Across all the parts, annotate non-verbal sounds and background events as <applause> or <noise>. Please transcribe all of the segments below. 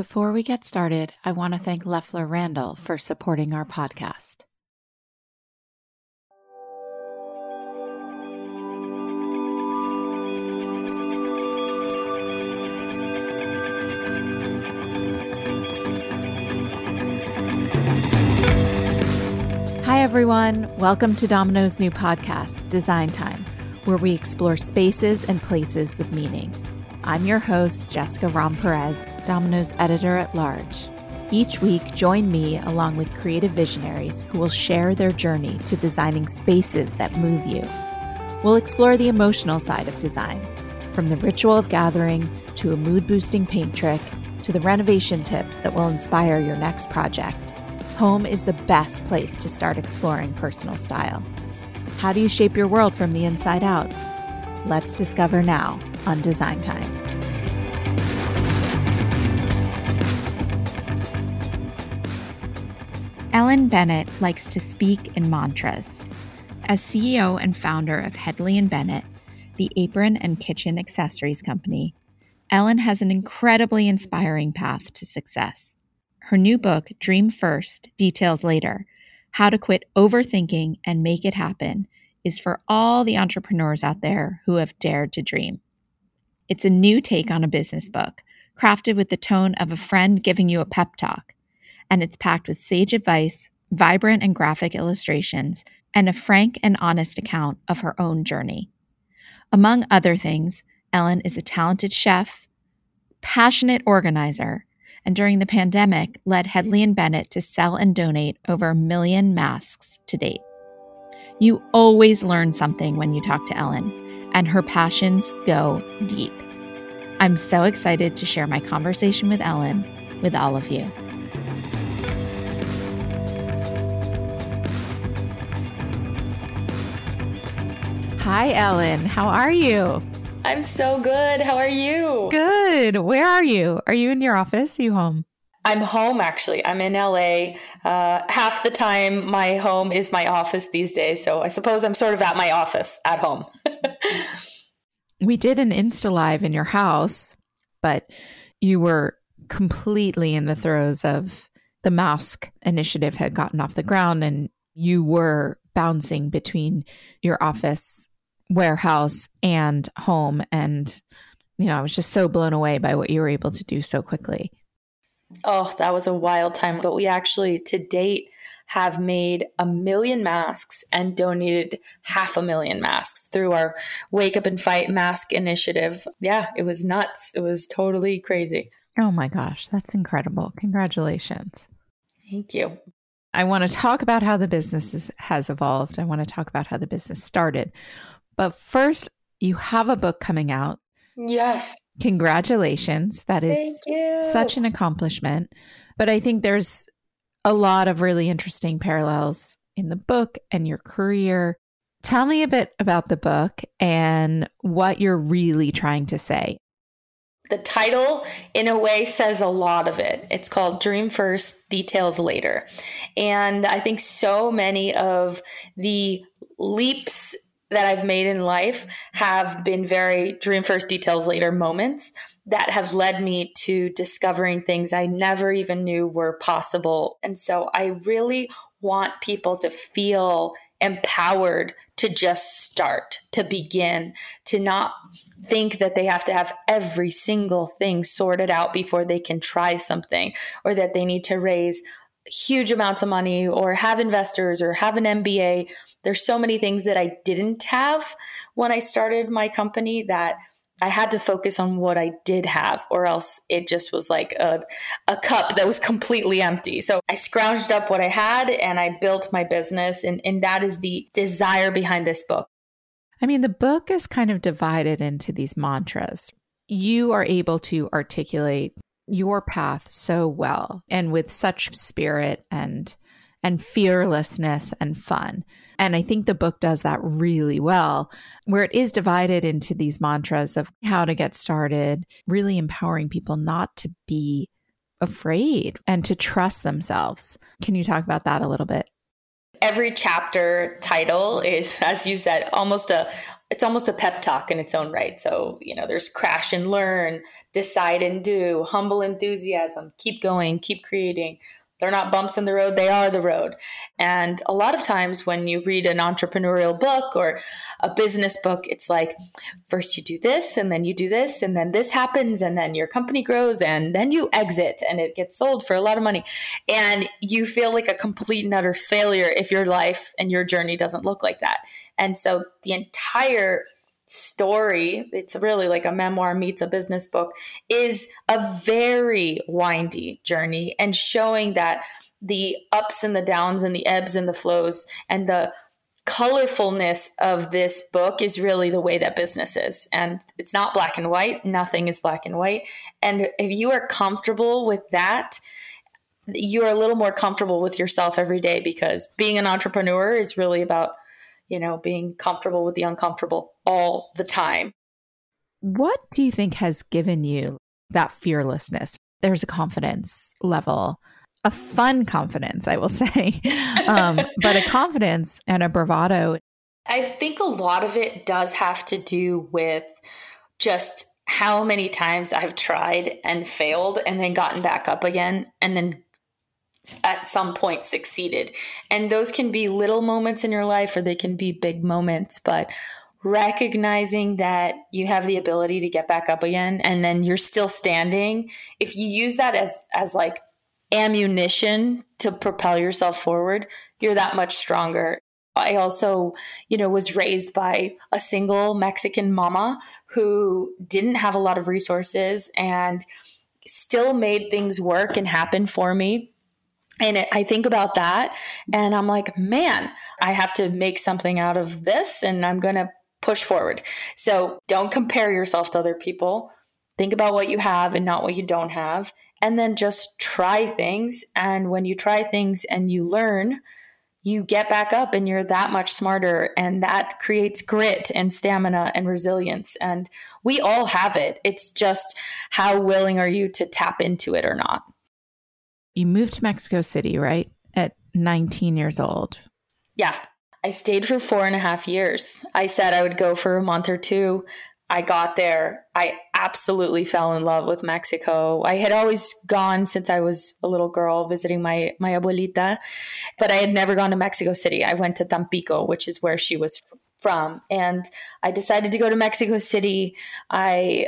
Before we get started, I want to thank Loeffler Randall for supporting our podcast. Hi, everyone. Welcome to Domino's new podcast, Design Time, where we explore spaces and places with meaning. I'm your host, Jessica Romm Perez, Domino's editor at large. Each week, join me along with creative visionaries who will share their journey to designing spaces that move you. We'll explore the emotional side of design, from the ritual of gathering to a mood boosting paint trick to the renovation tips that will inspire your next project. Home is the best place to start exploring personal style. How do you shape your world from the inside out? Let's discover now on Design Time. Ellen Bennett likes to speak in mantras. As CEO and founder of Hedley and Bennett, the apron and kitchen accessories company, Ellen has an incredibly inspiring path to success. Her new book, Dream First, Details Later How to Quit Overthinking and Make It Happen, is for all the entrepreneurs out there who have dared to dream. It's a new take on a business book, crafted with the tone of a friend giving you a pep talk. And it's packed with sage advice, vibrant and graphic illustrations, and a frank and honest account of her own journey. Among other things, Ellen is a talented chef, passionate organizer, and during the pandemic led Hedley and Bennett to sell and donate over a million masks to date. You always learn something when you talk to Ellen, and her passions go deep. I'm so excited to share my conversation with Ellen with all of you. Hi, Ellen. How are you? I'm so good. How are you? Good. Where are you? Are you in your office? Are you home? I'm home actually. I'm in LA. Uh, half the time, my home is my office these days. So I suppose I'm sort of at my office at home. <laughs> we did an Insta Live in your house, but you were completely in the throes of the mask initiative had gotten off the ground and you were bouncing between your office, warehouse, and home. And, you know, I was just so blown away by what you were able to do so quickly. Oh, that was a wild time. But we actually, to date, have made a million masks and donated half a million masks through our Wake Up and Fight mask initiative. Yeah, it was nuts. It was totally crazy. Oh my gosh, that's incredible. Congratulations. Thank you. I want to talk about how the business is, has evolved. I want to talk about how the business started. But first, you have a book coming out. Yes. Congratulations. That is such an accomplishment. But I think there's a lot of really interesting parallels in the book and your career. Tell me a bit about the book and what you're really trying to say. The title, in a way, says a lot of it. It's called Dream First, Details Later. And I think so many of the leaps that I've made in life have been very dream first, details later moments that have led me to discovering things I never even knew were possible. And so I really want people to feel empowered to just start, to begin, to not think that they have to have every single thing sorted out before they can try something or that they need to raise huge amounts of money or have investors or have an MBA. There's so many things that I didn't have when I started my company that I had to focus on what I did have, or else it just was like a, a cup that was completely empty. So I scrounged up what I had and I built my business. And, and that is the desire behind this book. I mean, the book is kind of divided into these mantras. You are able to articulate your path so well and with such spirit and and fearlessness and fun. And I think the book does that really well, where it is divided into these mantras of how to get started, really empowering people not to be afraid and to trust themselves. Can you talk about that a little bit? Every chapter title is, as you said, almost a it's almost a pep talk in its own right. So, you know, there's crash and learn, decide and do, humble enthusiasm, keep going, keep creating, they're not bumps in the road, they are the road. And a lot of times when you read an entrepreneurial book or a business book, it's like first you do this and then you do this and then this happens and then your company grows and then you exit and it gets sold for a lot of money. And you feel like a complete and utter failure if your life and your journey doesn't look like that. And so the entire story, it's really like a memoir meets a business book, is a very windy journey and showing that the ups and the downs and the ebbs and the flows and the colorfulness of this book is really the way that business is. And it's not black and white, nothing is black and white. And if you are comfortable with that, you're a little more comfortable with yourself every day because being an entrepreneur is really about you know, being comfortable with the uncomfortable all the time. What do you think has given you that fearlessness? There's a confidence level, a fun confidence, I will <laughs> say, um, but a confidence and a bravado. I think a lot of it does have to do with just how many times I've tried and failed and then gotten back up again and then at some point succeeded. And those can be little moments in your life or they can be big moments, but recognizing that you have the ability to get back up again and then you're still standing, if you use that as as like ammunition to propel yourself forward, you're that much stronger. I also, you know, was raised by a single Mexican mama who didn't have a lot of resources and still made things work and happen for me and it, I think about that and I'm like, man, I have to make something out of this and I'm going to push forward. So don't compare yourself to other people. Think about what you have and not what you don't have. And then just try things. And when you try things and you learn, you get back up and you're that much smarter. And that creates grit and stamina and resilience. And we all have it. It's just how willing are you to tap into it or not you moved to Mexico City, right? At 19 years old. Yeah. I stayed for four and a half years. I said I would go for a month or two. I got there. I absolutely fell in love with Mexico. I had always gone since I was a little girl visiting my my abuelita, but I had never gone to Mexico City. I went to Tampico, which is where she was from, and I decided to go to Mexico City. I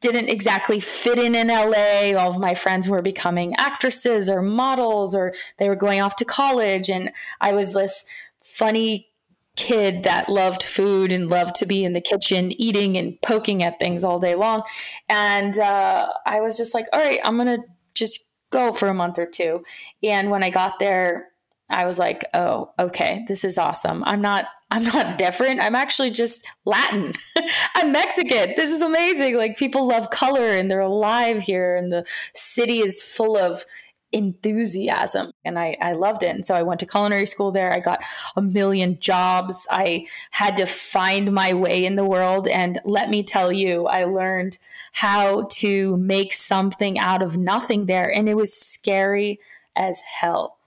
didn't exactly fit in in LA. All of my friends were becoming actresses or models, or they were going off to college. And I was this funny kid that loved food and loved to be in the kitchen eating and poking at things all day long. And uh, I was just like, all right, I'm going to just go for a month or two. And when I got there, I was like, oh, okay, this is awesome. I'm not I'm not <laughs> different. I'm actually just Latin. <laughs> I'm Mexican. This is amazing. Like people love color and they're alive here and the city is full of enthusiasm and I, I loved it. And so i went to culinary school there. I got a million jobs. I had to find my way in the world. And let me tell you i learned how to make something out of nothing there and it was scary as hell.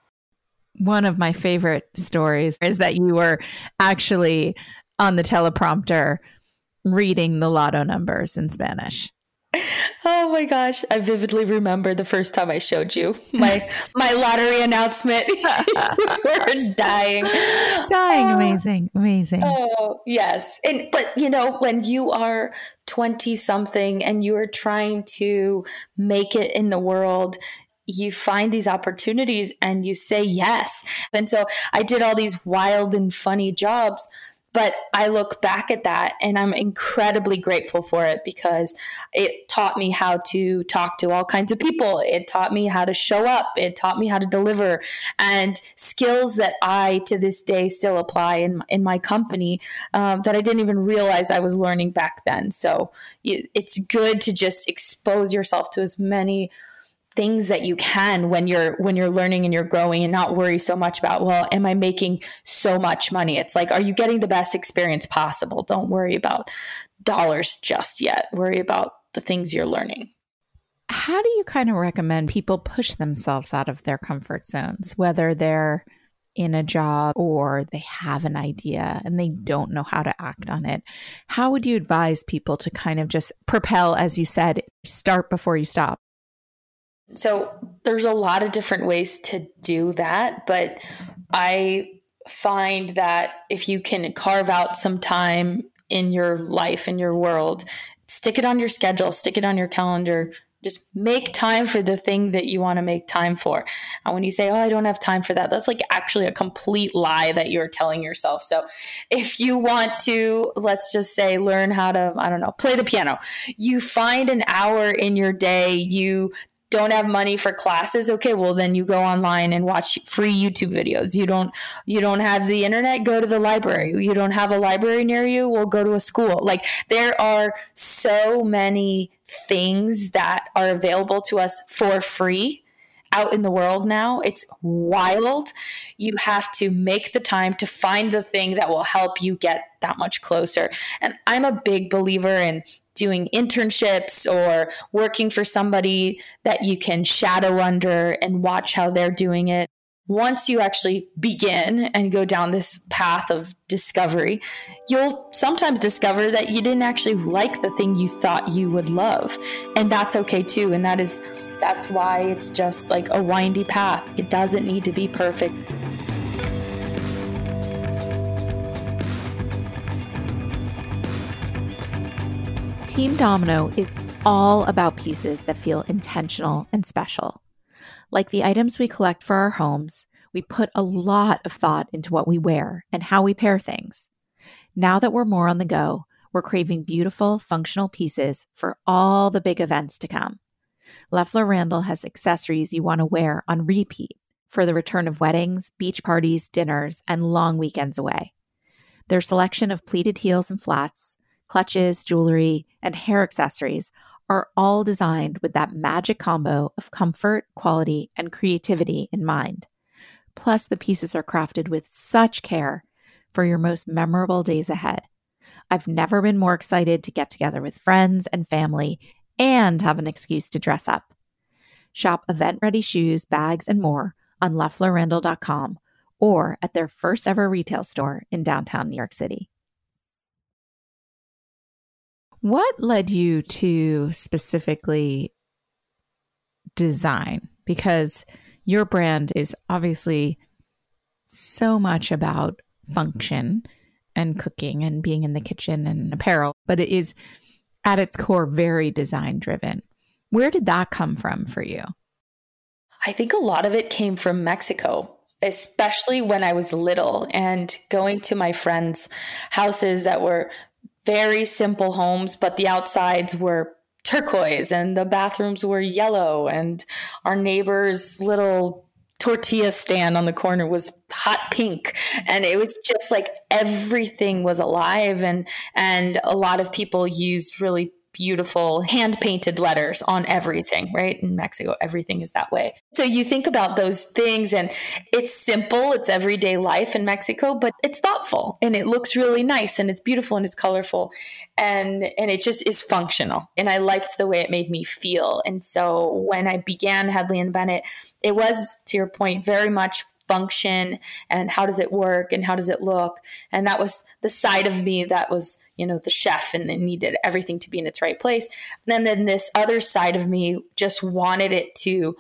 One of my favorite stories is that you were actually on the teleprompter reading the lotto numbers in Spanish. Oh my gosh, I vividly remember the first time I showed you my <laughs> my lottery announcement. <laughs> <laughs> We're dying. Dying, uh, amazing, amazing. Oh, yes. And but you know, when you are 20 something and you are trying to make it in the world, you find these opportunities and you say yes. And so I did all these wild and funny jobs, but I look back at that and I'm incredibly grateful for it because it taught me how to talk to all kinds of people. It taught me how to show up. It taught me how to deliver and skills that I to this day still apply in, in my company um, that I didn't even realize I was learning back then. So it's good to just expose yourself to as many things that you can when you're when you're learning and you're growing and not worry so much about well am i making so much money? It's like are you getting the best experience possible? Don't worry about dollars just yet. Worry about the things you're learning. How do you kind of recommend people push themselves out of their comfort zones whether they're in a job or they have an idea and they don't know how to act on it, how would you advise people to kind of just propel, as you said, start before you stop? So there's a lot of different ways to do that, but I find that if you can carve out some time in your life, in your world, stick it on your schedule, stick it on your calendar, just make time for the thing that you want to make time for. And when you say, Oh, I don't have time for that, that's like actually a complete lie that you're telling yourself. So if you want to, let's just say, learn how to, I don't know, play the piano, you find an hour in your day, you don't have money for classes okay well then you go online and watch free youtube videos. You don't you don't have the internet go to the library. You don't have a library near you well go to a school. Like there are so many things that are available to us for free out in the world now. It's wild. You have to make the time to find the thing that will help you get that much closer. And I'm a big believer in doing internships or working for somebody that you can shadow under and watch how they're doing it. Once you actually begin and go down this path of discovery, you'll sometimes discover that you didn't actually like the thing you thought you would love. And that's okay too. And that is that's why it's just like a windy path. It doesn't need to be perfect. Team Domino is all about pieces that feel intentional and special. Like the items we collect for our homes, we put a lot of thought into what we wear and how we pair things. Now that we're more on the go, we're craving beautiful, functional pieces for all the big events to come. Loeffler Randall has accessories you want to wear on repeat for the return of weddings, beach parties, dinners, and long weekends away. Their selection of pleated heels and flats, clutches, jewelry, and hair accessories are all designed with that magic combo of comfort, quality, and creativity in mind. Plus, the pieces are crafted with such care for your most memorable days ahead. I've never been more excited to get together with friends and family and have an excuse to dress up. Shop event ready shoes, bags, and more on LoefflerRandall.com or at their first ever retail store in downtown New York City. What led you to specifically design? Because your brand is obviously so much about function and cooking and being in the kitchen and apparel, but it is at its core very design driven. Where did that come from for you? I think a lot of it came from Mexico, especially when I was little and going to my friends' houses that were very simple homes, but the outsides were turquoise and the bathrooms were yellow and our neighbor's little tortilla stand on the corner was hot pink. And it was just like everything was alive and and a lot of people used really beautiful hand painted letters on everything, right? In Mexico, everything is that way. So you think about those things and it's simple, it's everyday life in Mexico, but it's thoughtful and it looks really nice and it's beautiful and it's colorful and and it just is functional. And I liked the way it made me feel. And so when I began Hedley and Bennett, it was to your point very much function and how does it work and how does it look and that was the side of me that was you know the chef and it needed everything to be in its right place and then this other side of me just wanted it to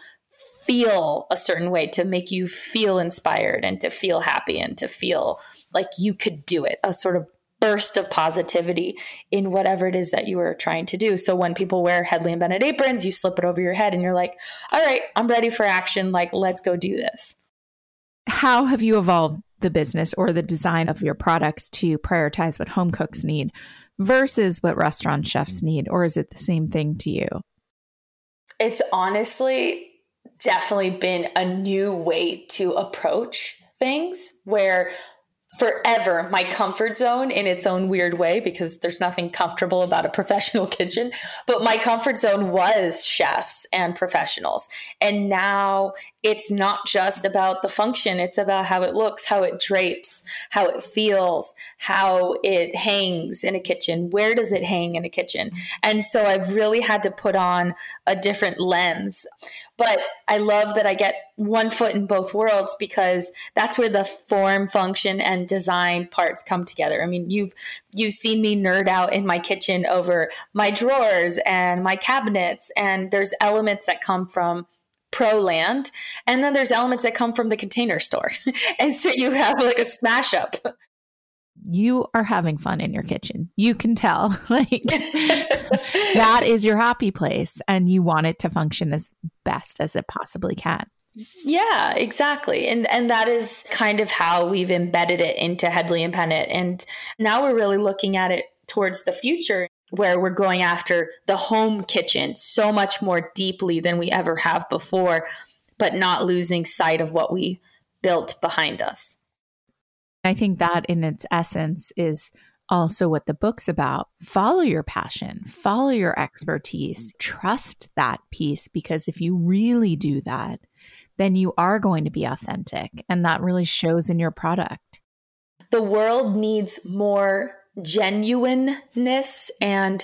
feel a certain way to make you feel inspired and to feel happy and to feel like you could do it a sort of burst of positivity in whatever it is that you are trying to do. So when people wear Hedley and Bennett aprons, you slip it over your head and you're like, all right, I'm ready for action. Like, let's go do this how have you evolved the business or the design of your products to prioritize what home cooks need versus what restaurant chefs need? Or is it the same thing to you? It's honestly definitely been a new way to approach things where forever my comfort zone in its own weird way because there's nothing comfortable about a <laughs> professional kitchen but my comfort zone was chefs and professionals and now it's not just about the function, it's about how it looks, how it drapes, how it feels, how it hangs in a kitchen. Where does it hang in a kitchen? And so I've really had to put on a different lens. But I love that I get one foot in both worlds because that's where the form, function, and design parts come together. I mean, you've you've seen me nerd out in my kitchen over my drawers and my cabinets, and there's elements that come from pro land and then there's elements that come from the container store. <laughs> And so you have like a smash up you are having fun in your kitchen. You can tell. <laughs> Like that is your happy place and you want it to function as best as it possibly can. Yeah, exactly. And and that is kind of how we've embedded it into Hedley and Bennett. And now we're really looking at it towards the future where we're going after the home kitchen so much more deeply than we ever have before, but not losing sight of what we built behind us. I think that in its essence is also what the book's about. Follow your passion, follow your expertise, trust that piece because if you really do that, then you are going to be authentic and that really shows in your product. The world needs more genuineness and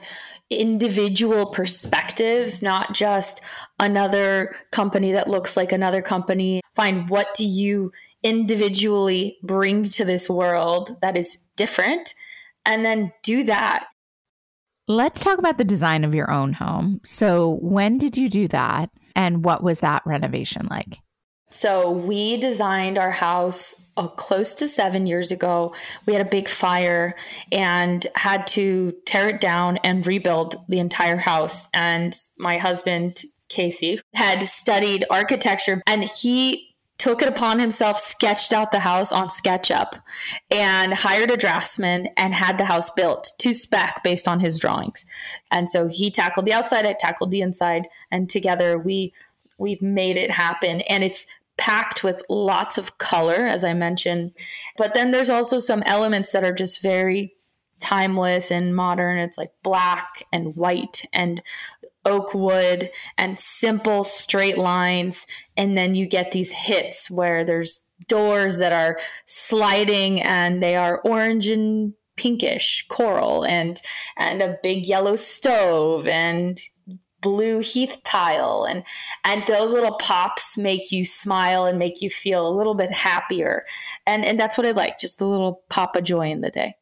individual perspectives, not just another company that looks like another company. Find what do you individually bring to this world that is different and then do that. Let's talk about the design of your own home. So, when did you do that and what was that renovation like? So we designed our house uh, close to seven years ago. We had a big fire and had to tear it down and rebuild the entire house. And my husband, Casey, had studied architecture and he took it upon himself, sketched out the house on SketchUp, and hired a draftsman and had the house built to spec based on his drawings. And so he tackled the outside, I tackled the inside, and together we we've made it happen. And it's packed with lots of color, as I mentioned. But then there's also some elements that are just very timeless and modern. It's like black and white and oak wood and simple straight lines. And then you get these hits where there's doors that are sliding and they are orange and pinkish coral and and a big yellow stove and blue heath tile. And and those little pops make you smile and make you feel a little bit happier. And and that's what i like just a little pop of joy in the day.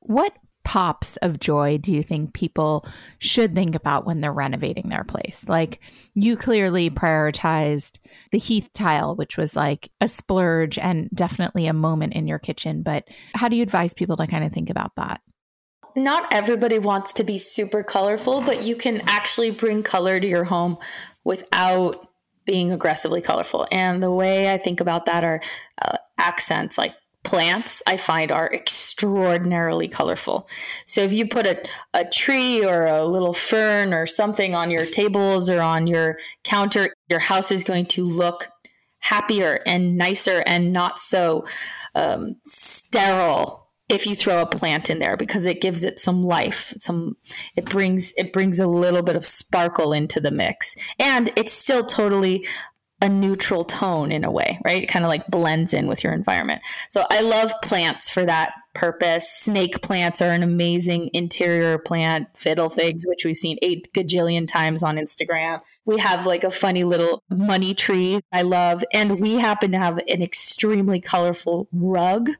What pops of joy do you think people should think about when they're renovating their place? Like you clearly prioritized the heath tile which was like a splurge and definitely a moment in your kitchen but how do you advise people to kind of think about that not everybody wants to be super colorful, but you can actually bring color to your home without being aggressively colorful. And the way I think about that are uh, accents like plants I find are extraordinarily colorful. So if you put a, a tree or a little fern or something on your tables or on your counter, your house is going to look happier and nicer and not so um, sterile if you throw a plant in there because it gives it some life some it brings it brings a little bit of sparkle into the mix. And it's still totally a neutral tone in a way right? It kind of like blends in with your environment. So i love plants for that purpose. Snake plants are an amazing interior plant. Fiddle figs which we've seen eight gajillion times on instagram. We have like a funny little money tree I love. And we happen to have an extremely colorful rug,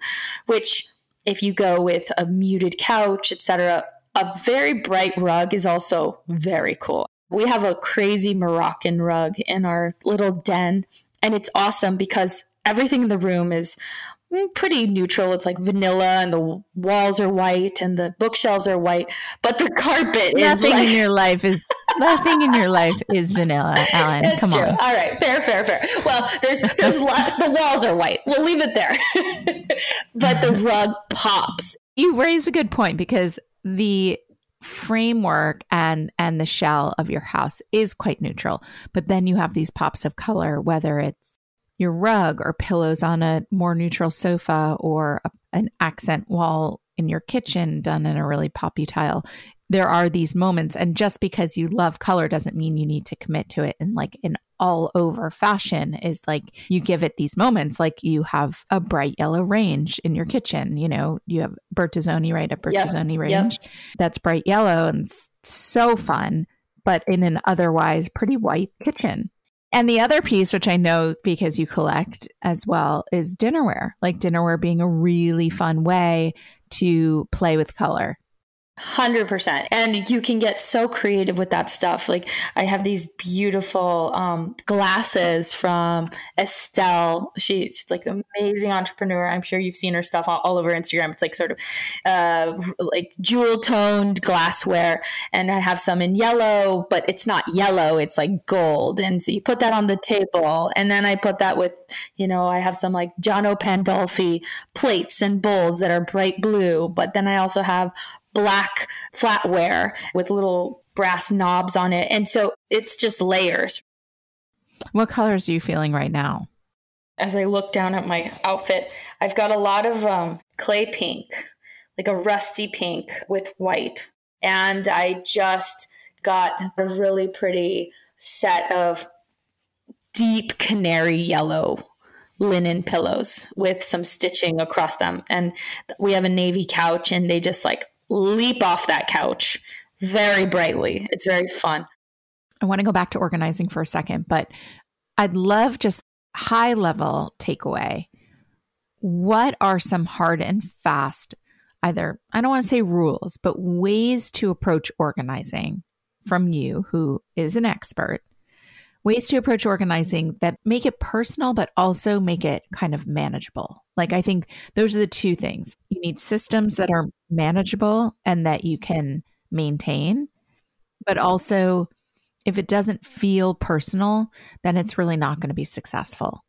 which if you go with a muted couch, etc., a very bright rug is also very cool. We have a crazy Moroccan rug in our little den, and it's awesome because everything in the room is Mm, pretty neutral. It's like vanilla, and the walls are white, and the bookshelves are white, but the <laughs> carpet nothing like- in your life is nothing in your life is vanilla, <laughs> Ellen. That's Come true. on. All right, fair, fair, fair. Well, there's there's <laughs> lot, the walls are white. We'll leave it there, but the rug pops. You raise a good point because the framework and and the shell of your house is quite neutral but then you have these pops of color whether it's your rug or pillows on a more neutral sofa or a, an accent wall in your kitchen done in a really poppy tile there are these moments and just because you love color doesn't mean you need to commit to it in like an all over fashion is like you give it these moments like you have a bright yellow range in your kitchen you know you have bertazzoni right a bertazzoni yep. range yep. that's bright yellow and so fun but in an otherwise pretty white kitchen and the other piece which i know because you collect as well is dinnerware like dinnerware being a really fun way to play with color 100% and you can get so creative with that stuff. Like i have these beautiful um, glasses from estelle. She's like an amazing entrepreneur. I'm sure you've seen her stuff all, all over instagram. It's like sort of uh, like jewel toned glassware. And i have some in yellow but it's not yellow it's like gold. And so you put that on the table. And then i put that with you know i have some like Jono Pandolfi plates and bowls that are bright blue. But then i also have black flatware with little brass knobs on it. And so it's just layers. What colors are you feeling right now? As I look down at my outfit, I've got a lot of um, clay pink, like a rusty pink with white. And I just got a really pretty set of deep canary yellow linen pillows with some stitching across them. And we have a navy couch, and they just like leap off that couch very brightly. It's very fun. I want to go back to organizing for a second, but I'd love just high level takeaway. What are some hard and fast, either, I don't want to say rules, but ways to approach organizing from you, who is an expert? Ways to approach organizing that make it personal, but also make it kind of manageable. Like, I think those are the two things. You need systems that are manageable and that you can maintain, but also if it doesn't feel personal, then it's really not going to be successful.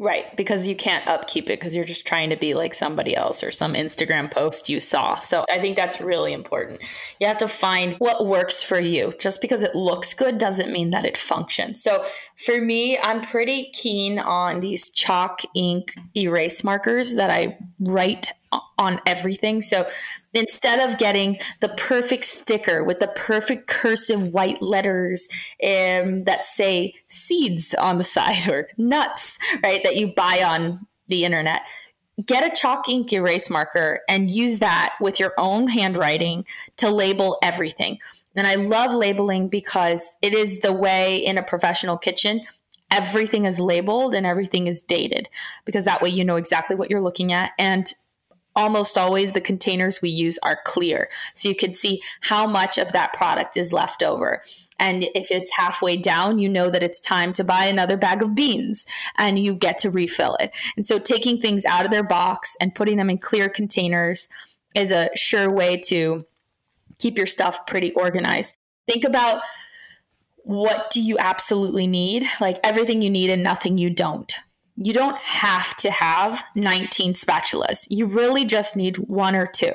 Right, because you can't upkeep it because you're just trying to be like somebody else or some Instagram post you saw. So I think that's really important. You have to find what works for you. Just because it looks good doesn't mean that it functions. So for me, I'm pretty keen on these chalk ink erase markers that I write on everything. So instead of getting the perfect sticker with the perfect cursive white letters um, that say seeds on the <laughs> side or nuts, right, that you buy on the internet, get a chalk ink erase marker and use that with your own handwriting to label everything. And I love labeling because it is the way in a professional kitchen everything is labeled and everything is dated because that way you know exactly what you're looking at and almost always the containers we use are clear. So you can see how much of that product is left over. And if it's halfway down, you know that it's time to buy another bag of beans and you get to refill it. And so taking things out of their box and putting them in clear containers is a sure way to keep your stuff pretty organized. Think about what do you absolutely need? Like everything you need and nothing you don't you don't have to have 19 spatulas. You really just need one or two.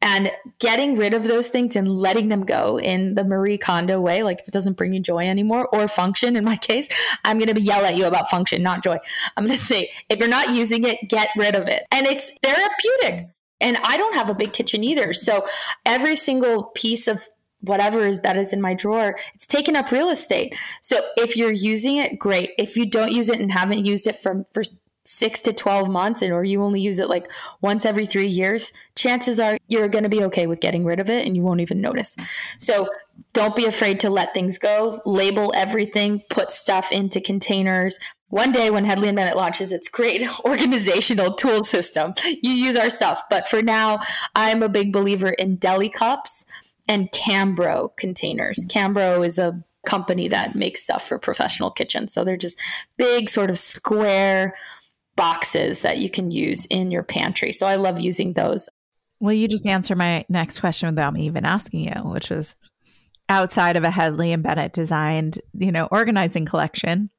And getting rid of those things and letting them go in the Marie Kondo way, like if it doesn't bring you joy anymore or function, in my <laughs> case, I'm going to yell at you about function, not joy. I'm going to say, if you're not using it, get rid of it. And it's therapeutic. And I don't have a big kitchen either. So every single piece of whatever is that is in my drawer, it's taking up real estate. So if you're using it, great. If you don't use it and haven't used it for, for six to 12 months and or you only use it like once every three years, chances are you're going to be okay with getting rid of it and you won't even notice. So don't be afraid to let things go, label everything, put stuff into containers. One day when Hedley and Bennett launches its great <laughs> organizational tool system, you use our stuff. But for now, I'm a big believer in deli cups and Cambro containers. Cambro is a company that makes stuff for professional kitchens. So they're just big, sort of square boxes that you can use in your pantry. So I love using those. Well, you just answer my next question without me even asking you, which was outside of a Hedley and Bennett designed, you know, organizing collection,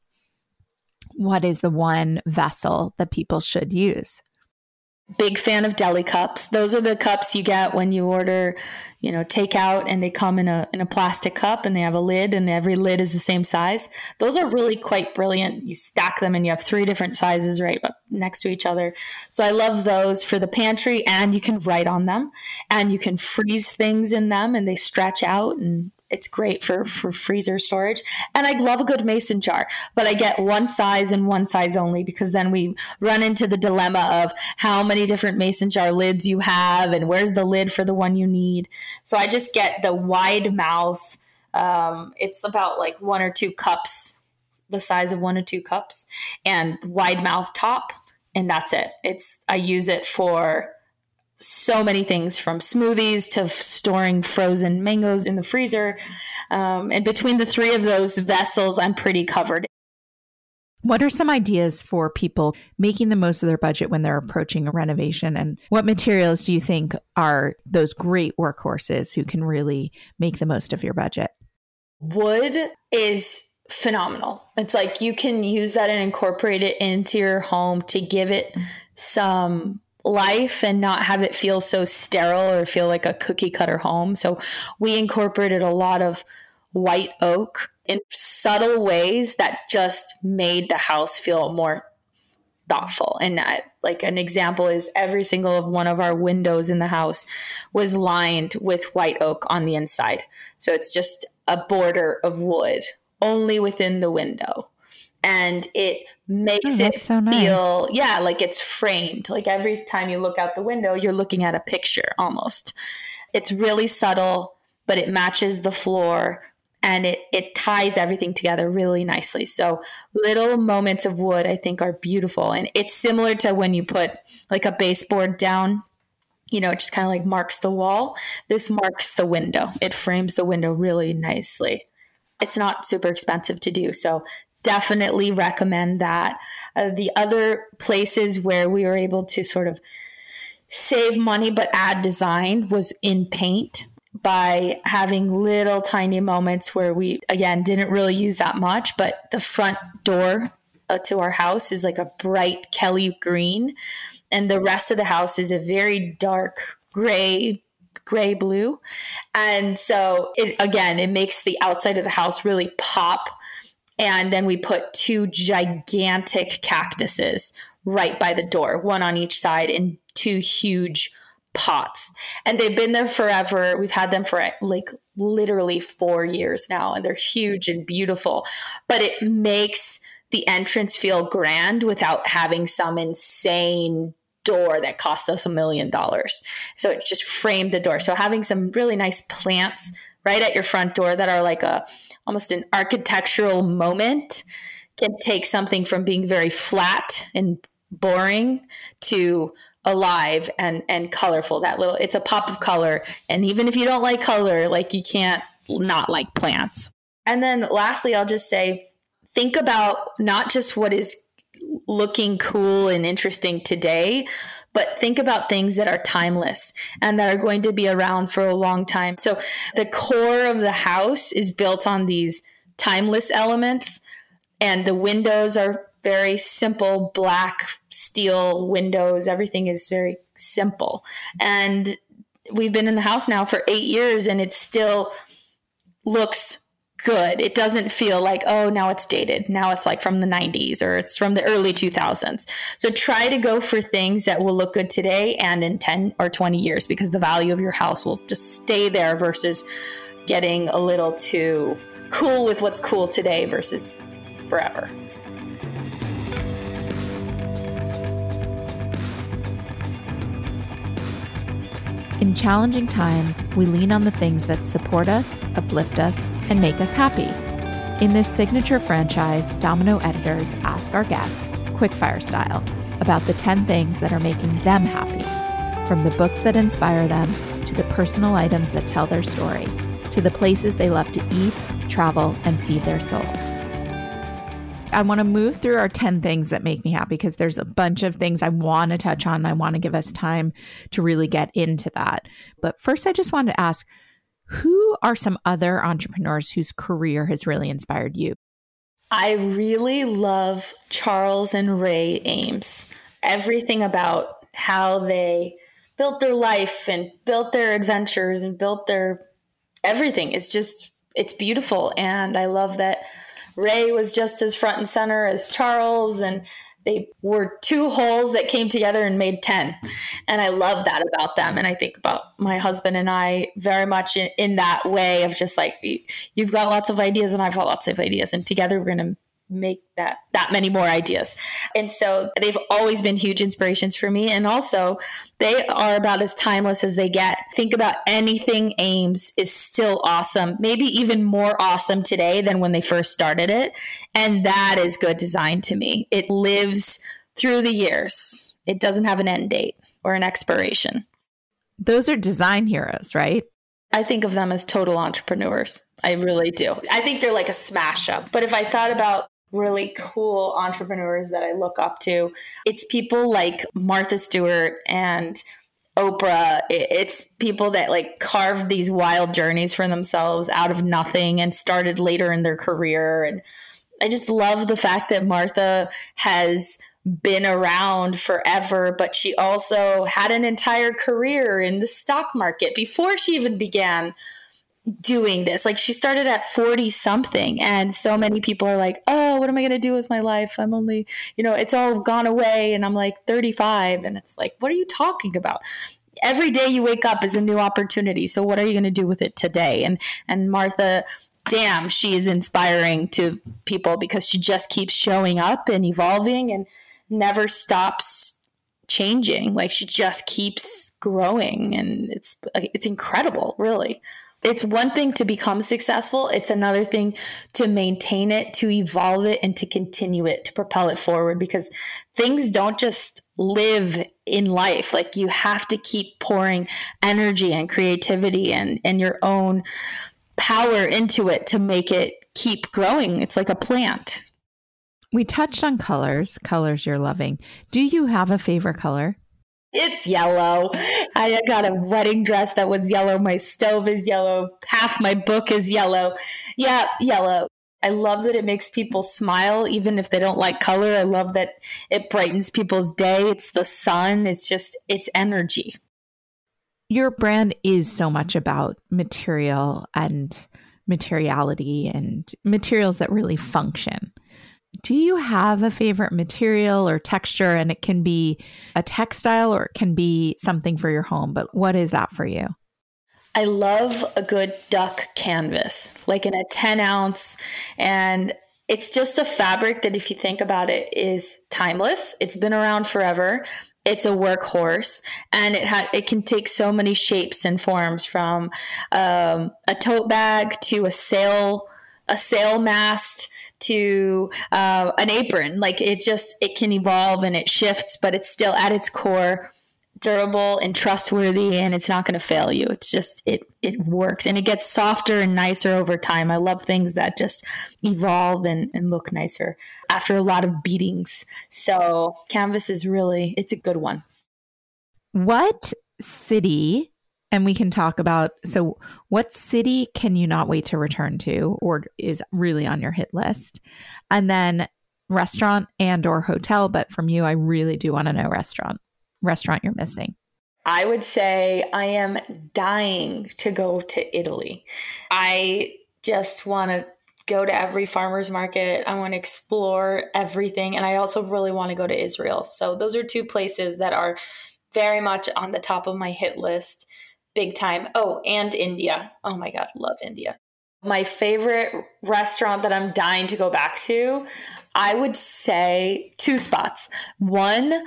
what is the one vessel that people should use? Big fan of deli cups. Those are the cups you get when you order, you know, takeout and they come in a in a plastic cup and they have a lid and every lid is the same size. Those are really quite brilliant. You stack them and you have three different sizes right next to each other. So I love those for the pantry and you can write on them and you can freeze things in them and they stretch out and it's great for for freezer storage. And I love a good mason jar, but I get one size and one size only because then we run into the dilemma of how many different mason jar lids you have and where's the lid for the one you need. So I just get the wide mouth. Um, it's about like one or two cups, the size of one or two cups, and wide mouth top, and that's it. It's I use it for so many things from smoothies to storing frozen mangoes in the freezer. Um, and between the three of those vessels, I'm pretty covered. What are some ideas for people making the most of their budget when they're approaching a renovation? And what materials do you think are those great workhorses who can really make the most of your budget? Wood is phenomenal. It's like you can use that and incorporate it into your home to give it some life and not have it feel so sterile or feel like a cookie cutter home. So we incorporated a lot of white oak in subtle ways that just made the house feel more thoughtful. And like an example is every single of one of our windows in the house was lined with white oak on the inside. So it's just a border of wood only within the window and it makes oh, it so nice. feel yeah like it's framed. Like every time you look out the window you're looking at a picture almost. It's really subtle but it matches the floor and it it ties everything together really nicely. So little moments of wood i think are beautiful and it's similar to when you put like a baseboard down. You know it just kind of like marks the wall. This marks the window. It frames the window really nicely. It's not super expensive to do. So definitely recommend that. Uh, the other places where we were able to sort of save money but add design was in paint by having little tiny moments where we again didn't really use that much but the front door uh, to our house is like a bright kelly green and the rest of the house is a very dark gray gray blue and so it again it makes the outside of the house really pop and then we put two gigantic cactuses right by the door, one on each side in two huge pots. And they've been there forever. We've had them for like literally four years now, and they're huge and beautiful. But it makes the entrance feel grand without having some insane door that cost us a million dollars. So it just framed the door. So having some really nice plants right at your front door that are like a almost an architectural moment. Can take something from being very flat and boring to alive and and colorful. That little it's a pop of color. And even if you don't like color like you can't not like plants. And then lastly i'll just say think about not just what is looking cool and interesting today but think about things that are timeless and that are going to be around for a long time. So the core of the house is built on these timeless elements, and the windows are very simple black steel windows. Everything is very simple. And we've been in the house now for eight years, and it still looks good. It doesn't feel like, oh, now it's dated. Now it's like from the 90s or it's from the early 2000s. So try to go for things that will look good today and in 10 or 20 years because the value of your house will just stay there versus getting a little too cool with what's cool today versus forever. In challenging times, we lean on the things that support us, uplift us, and make us happy. In this signature franchise, Domino editors ask our guests, quickfire style, about the 10 things that are making them happy. From the books that inspire them, to the personal items that tell their story, to the places they love to eat, travel, and feed their soul. I want to move through our 10 things that make me happy because there's a bunch of things I want to touch on. I want to give us time to really get into that. But first, I just wanted to ask who are some other entrepreneurs whose career has really inspired you? I really love Charles and Ray Eames. Everything about how they built their life and built their adventures and built their everything is just it's beautiful and I love that Ray was just as front and center as Charles, and they were two wholes that came together and made 10. And I love that about them. And I think about my husband and I very much in, in that way of just like, you've got lots of ideas and I've got lots of ideas. And together we're going to make that that many more ideas. And so they've always been huge inspirations for me and also they are about as timeless as they get. Think about anything Eames is still awesome, maybe even more awesome today than when they first started it, and that is good design to me. It lives through the years. It doesn't have an end date or an expiration. Those are design heroes, right? I think of them as total entrepreneurs. I really do. I think they're like a smash up. But if I thought about really cool entrepreneurs that I look up to. It's people like Martha Stewart and Oprah. It's people that like carved these wild journeys for themselves out of nothing and started later in their career. And I just love the fact that Martha has been around forever, but she also had an entire career in the stock market before she even began doing this. Like she started at 40 something and so many people are like, "Oh, what am I going to do with my life? I'm only, you know, it's all gone away and I'm like 35." And it's like, "What are you talking about?" Every day you wake up is a new opportunity. So what are you going to do with it today? And and Martha damn, she is inspiring to people because she just keeps showing up and evolving and never stops changing. Like she just keeps growing and it's it's incredible, really it's one thing to become successful. It's another thing to maintain it to evolve it and to continue it to propel it forward because things don't just live in life. Like you have to keep pouring energy and creativity and and your own power into it to make it keep growing. It's like a plant. We touched on colors. Colors you're loving. Do you have a favorite color it's yellow. I got a wedding dress that was yellow. My stove is yellow. Half my book is yellow. Yeah, yellow. I love that it makes people smile, even if they don't like color. I love that it brightens people's day. It's the sun, it's just, it's energy. Your brand is so much about material and materiality and materials that really function do you have a favorite material or texture? And it can be a textile or it can be something for your home, but what is that for you? I love a good duck canvas, like in a 10 ounce. And it's just a fabric that, if you think about it, is timeless. It's been around forever. It's a workhorse, and it ha- it can take so many shapes and forms, from um, a tote bag to a sail a sail mast to uh, an apron. Like it just it can evolve and it shifts, but it's still at its core durable and trustworthy and it's not going to fail you. It's just it it works and it gets softer and nicer over time. I love things that just evolve and, and look nicer after a lot of beatings. So canvas is really it's a good one. What city and we can talk about so what city can you not wait to return to or is really on your hit list? And then restaurant and or hotel but from you i really do want to know restaurant restaurant you're missing. I would say i am dying to go to italy. I just want to go to every farmers market. I want to explore everything and i also really want to go to israel. So those are two places that are very much on the top of my hit list big time. Oh, and India. Oh my God, love India. My favorite restaurant that I'm dying to go back to, I would say two spots. One,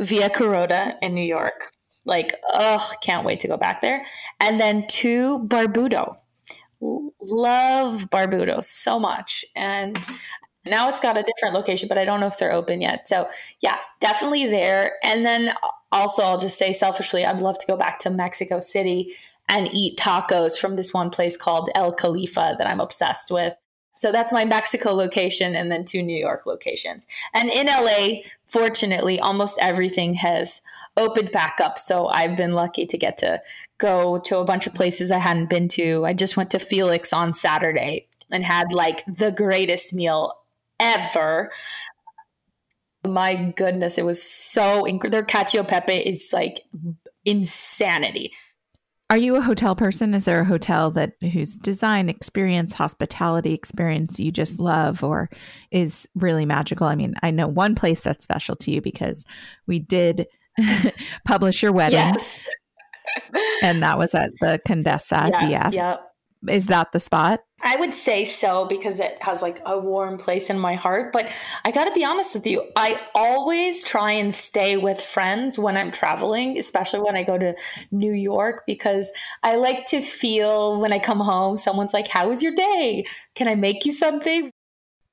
Via Carota in New York. Like, oh, can't wait to go back there. And then two, Barbuto. Love Barbuto so much. And now it's got a different location, but I don't know if they're open yet. So, yeah, definitely there. And then also, I'll just say selfishly, I'd love to go back to Mexico City and eat tacos from this one place called El Califa that I'm obsessed with. So that's my Mexico location and then two New York locations. And in LA, fortunately, almost everything has opened back up. So I've been lucky to get to go to a bunch of places I hadn't been to. I just went to Felix on Saturday and had like the greatest meal ever. My goodness, it was so incredible. Their cacio pepe is like insanity. Are you a hotel person? Is there a hotel that whose design experience, hospitality experience you just love or is really magical? I mean, I know one place that's special to you because we did <laughs> publish your wedding. Yes. and that was at the Condesa yeah, DF. Yeah. Is that the spot? I would say so because it has like a warm place in my heart. But I got to be honest with you, I always try and stay with friends when I'm traveling, especially when I go to New York, because I like to feel when I come home, someone's like, How was your day? Can I make you something?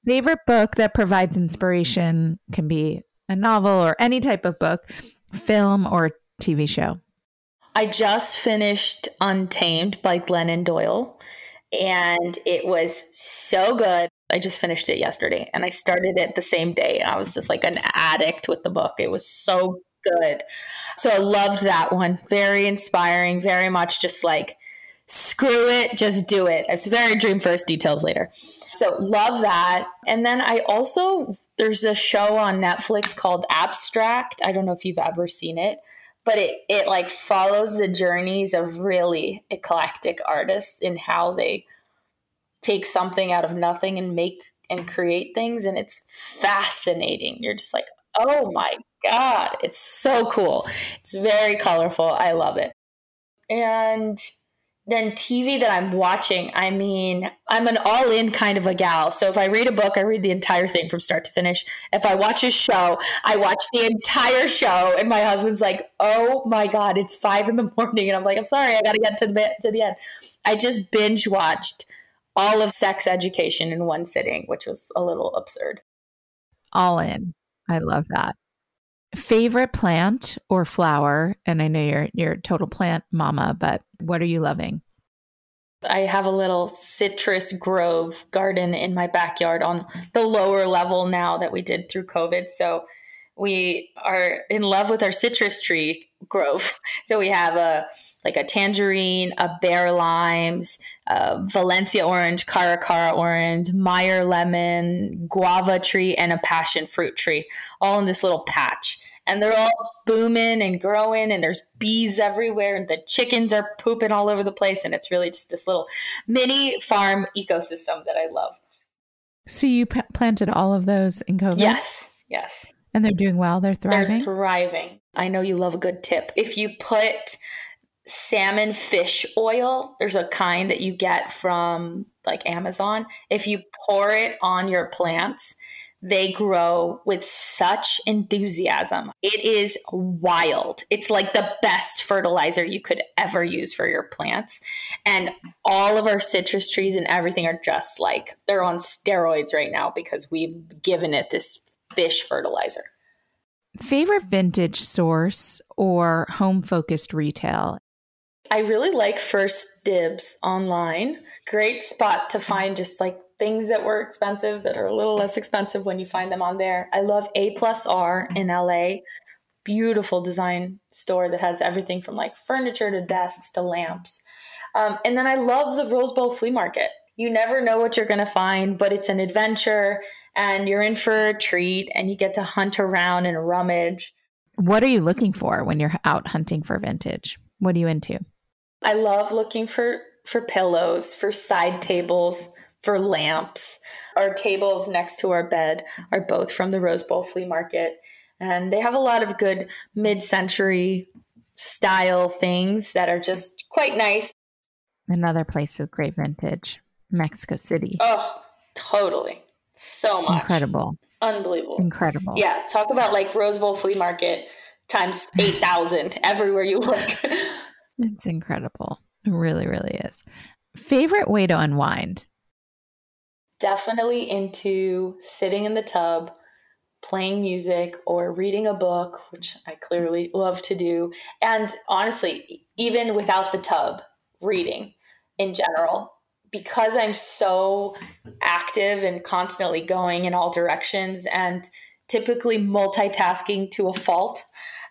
Favorite book that provides inspiration can be a novel or any type of book, film, or TV show. I just finished Untamed by Glennon Doyle, and it was so good. I just finished it yesterday and I started it the same day, and I was just like an addict with the book. It was so good. So I loved that one. Very inspiring, very much just like screw it, just do it. It's very dream first, details later. So love that. And then I also, there's a show on Netflix called Abstract. I don't know if you've ever seen it but it it like follows the journeys of really eclectic artists in how they take something out of nothing and make and create things and it's fascinating. You're just like oh my god it's so cool. It's very colorful. I love it. And then TV that I'm watching, I mean, I'm an all in kind of a gal. So if I read a book, I read the entire thing from start to finish. If I watch a show, I watch the entire show. And my husband's like, oh my God, it's five in the <laughs> morning. And I'm like, I'm sorry, I got to get to the, to the end. I just binge watched all of sex education in one sitting, which was a little absurd. All in. I love that. Favorite plant or flower? And I know you're you're a total plant mama, but what are you loving? I have a little citrus grove garden in my backyard on the lower level now that we did through COVID. So we are in love with our citrus tree grove. <laughs> So we have a like a tangerine, a Bearss limes, a Valencia orange, caracara orange, Meyer lemon, guava tree, and a passion fruit tree, all in this little patch. And they're all booming and growing, and there's bees everywhere, and the chickens are pooping all over the place. And it's really just this little mini farm ecosystem that I love. So you p- planted all of those in COVID? Yes, yes. And they're doing well. They're thriving. They're thriving. I know you love a good tip. If you put salmon fish oil, there's a kind that you get from like Amazon. If you pour it on your plants, they grow with such enthusiasm. It is wild. It's like the best fertilizer you could ever use for your plants. And all of our citrus trees and everything are just like they're on steroids right now because we've given it this fish fertilizer. Favorite vintage source or home focused retail? I really like First Dibs online. Great spot to find just like things that were expensive that are a little less expensive when you find them on there. I love A plus R in LA. Beautiful design store that has everything from like furniture to desks to lamps. Um, and then I love the Rose Bowl flea market. You never know what you're going to find, but it's an adventure and you're in for a treat and you get to hunt around and rummage. What are you looking for when you're out hunting for vintage? What are you into? I love looking for for pillows, for side tables, for lamps. Our tables next to our bed are both from the Rose Bowl flea market and they have a lot of good mid-century style things that are just quite nice. Another place with great vintage, Mexico City. Oh, totally. So much. Incredible. Unbelievable. Incredible. Yeah. Talk about like Rose Bowl flea market times <laughs> 8,000 everywhere you look. it's incredible. It really, really is. Favorite way to unwind? Definitely into sitting in the tub, playing music, or reading a book, which I clearly love to do. And honestly, even without the tub, reading in general because I'm so active and constantly going in all directions and typically multitasking to a fault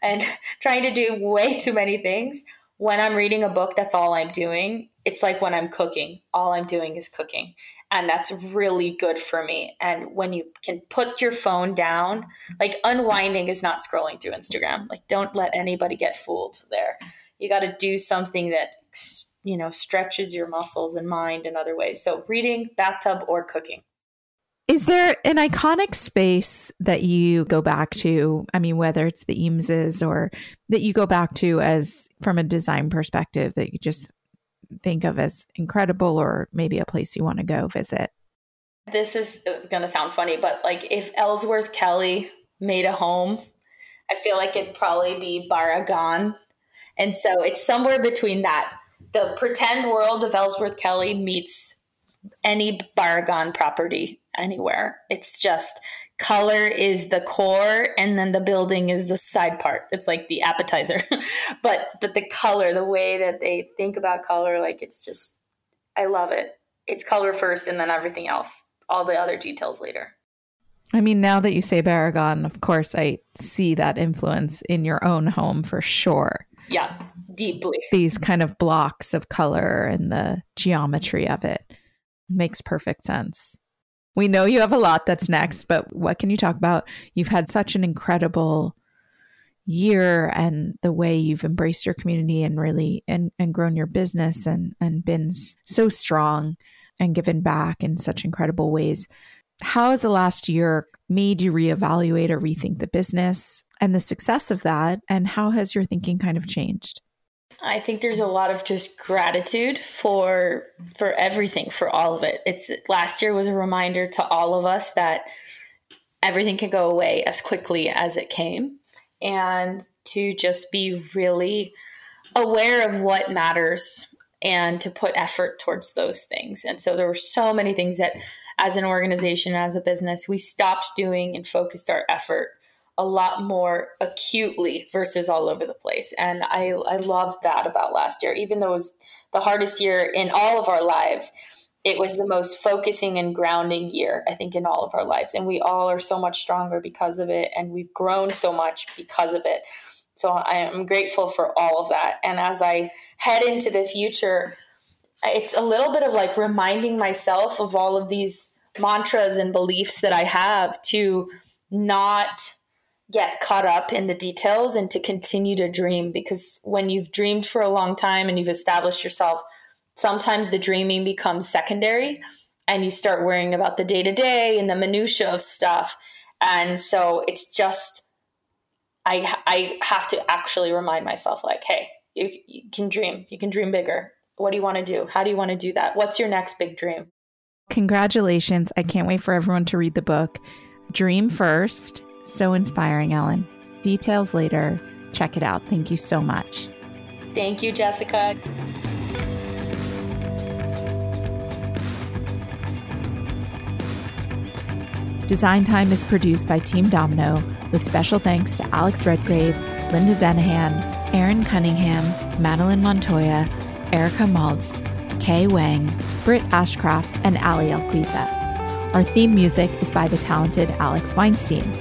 and <laughs> trying to do way too many things, when I'm reading a book, that's all I'm doing. It's like when I'm cooking, all I'm doing is cooking. And that's really good for me. And when you can put your phone down, like unwinding is not scrolling through Instagram. Like, don't let anybody get fooled there. You got to do something that you know, stretches your muscles and mind in other ways. So reading, bathtub, or cooking. Is there an iconic space that you go back to? I mean, whether it's the Eameses or that you go back to as from a design perspective that you just think of as incredible or maybe a place you want to go visit? This is going to sound funny, but like if Ellsworth Kelly made a home, I feel like it'd probably be Barragán. And so it's somewhere between that. The pretend world of Ellsworth Kelly meets any Barragán property anywhere. It's just color is the core and then the building is the side part. It's like the appetizer. <laughs> but but the color, the way that they think about color, like it's just I love it. It's color first and then everything else. All the other details later. I mean, now that you say Barragán, of course, I see that influence in your own home for sure. Yeah, deeply. These kind of blocks of color and the geometry of it makes perfect sense. We know you have a lot that's next, but what can you talk about? You've had such an incredible year and the way you've embraced your community and really and, and grown your business and and been so strong and given back in such incredible ways. How has the last year made you reevaluate or rethink the business and the success of that? And how has your thinking kind of changed? I think there's a lot of just gratitude for for everything, for all of it. It's last year was a reminder to all of us that everything can go away as quickly as it came and to just be really aware of what matters and to put effort towards those things. And so there were so many things that as an organization, as a business, we stopped doing and focused our effort a lot more acutely versus all over the place. And I, I love that about last year. Even though it was the hardest year in all of our lives, it was the most focusing and grounding year, I think, in all of our lives. And we all are so much stronger because of it. And we've grown so much because of it. So I am grateful for all of that. And as I head into the future, it's a little bit of like reminding myself of all of these mantras and beliefs that I have to not get caught up in the details and to continue to dream because when you've dreamed for a long time and you've established yourself sometimes the dreaming becomes secondary and you start worrying about the day to day and the minutia of stuff. And so it's just i i have to actually remind myself like hey you, you can dream. You can dream bigger. What do you want to do? How do you want to do that? What's your next big dream? Congratulations. I can't wait for everyone to read the book. Dream first so inspiring, Ellen. Details later. Check it out. Thank you so much. Thank you, Jessica. Design Time is produced by Team Domino with special thanks to Alex Redgrave, Linda Denahan, Aaron Cunningham, Madeline Montoya, Erica Maltz, Kay Wang, Britt Ashcroft, and Ali Alquiza. Our theme music is by the talented Alex Weinstein.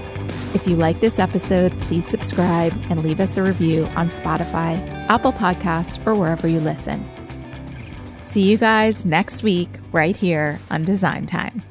If you like this episode, please subscribe and leave us a review on Spotify, Apple Podcast, or wherever you listen. See you guys next week right here on Design Time.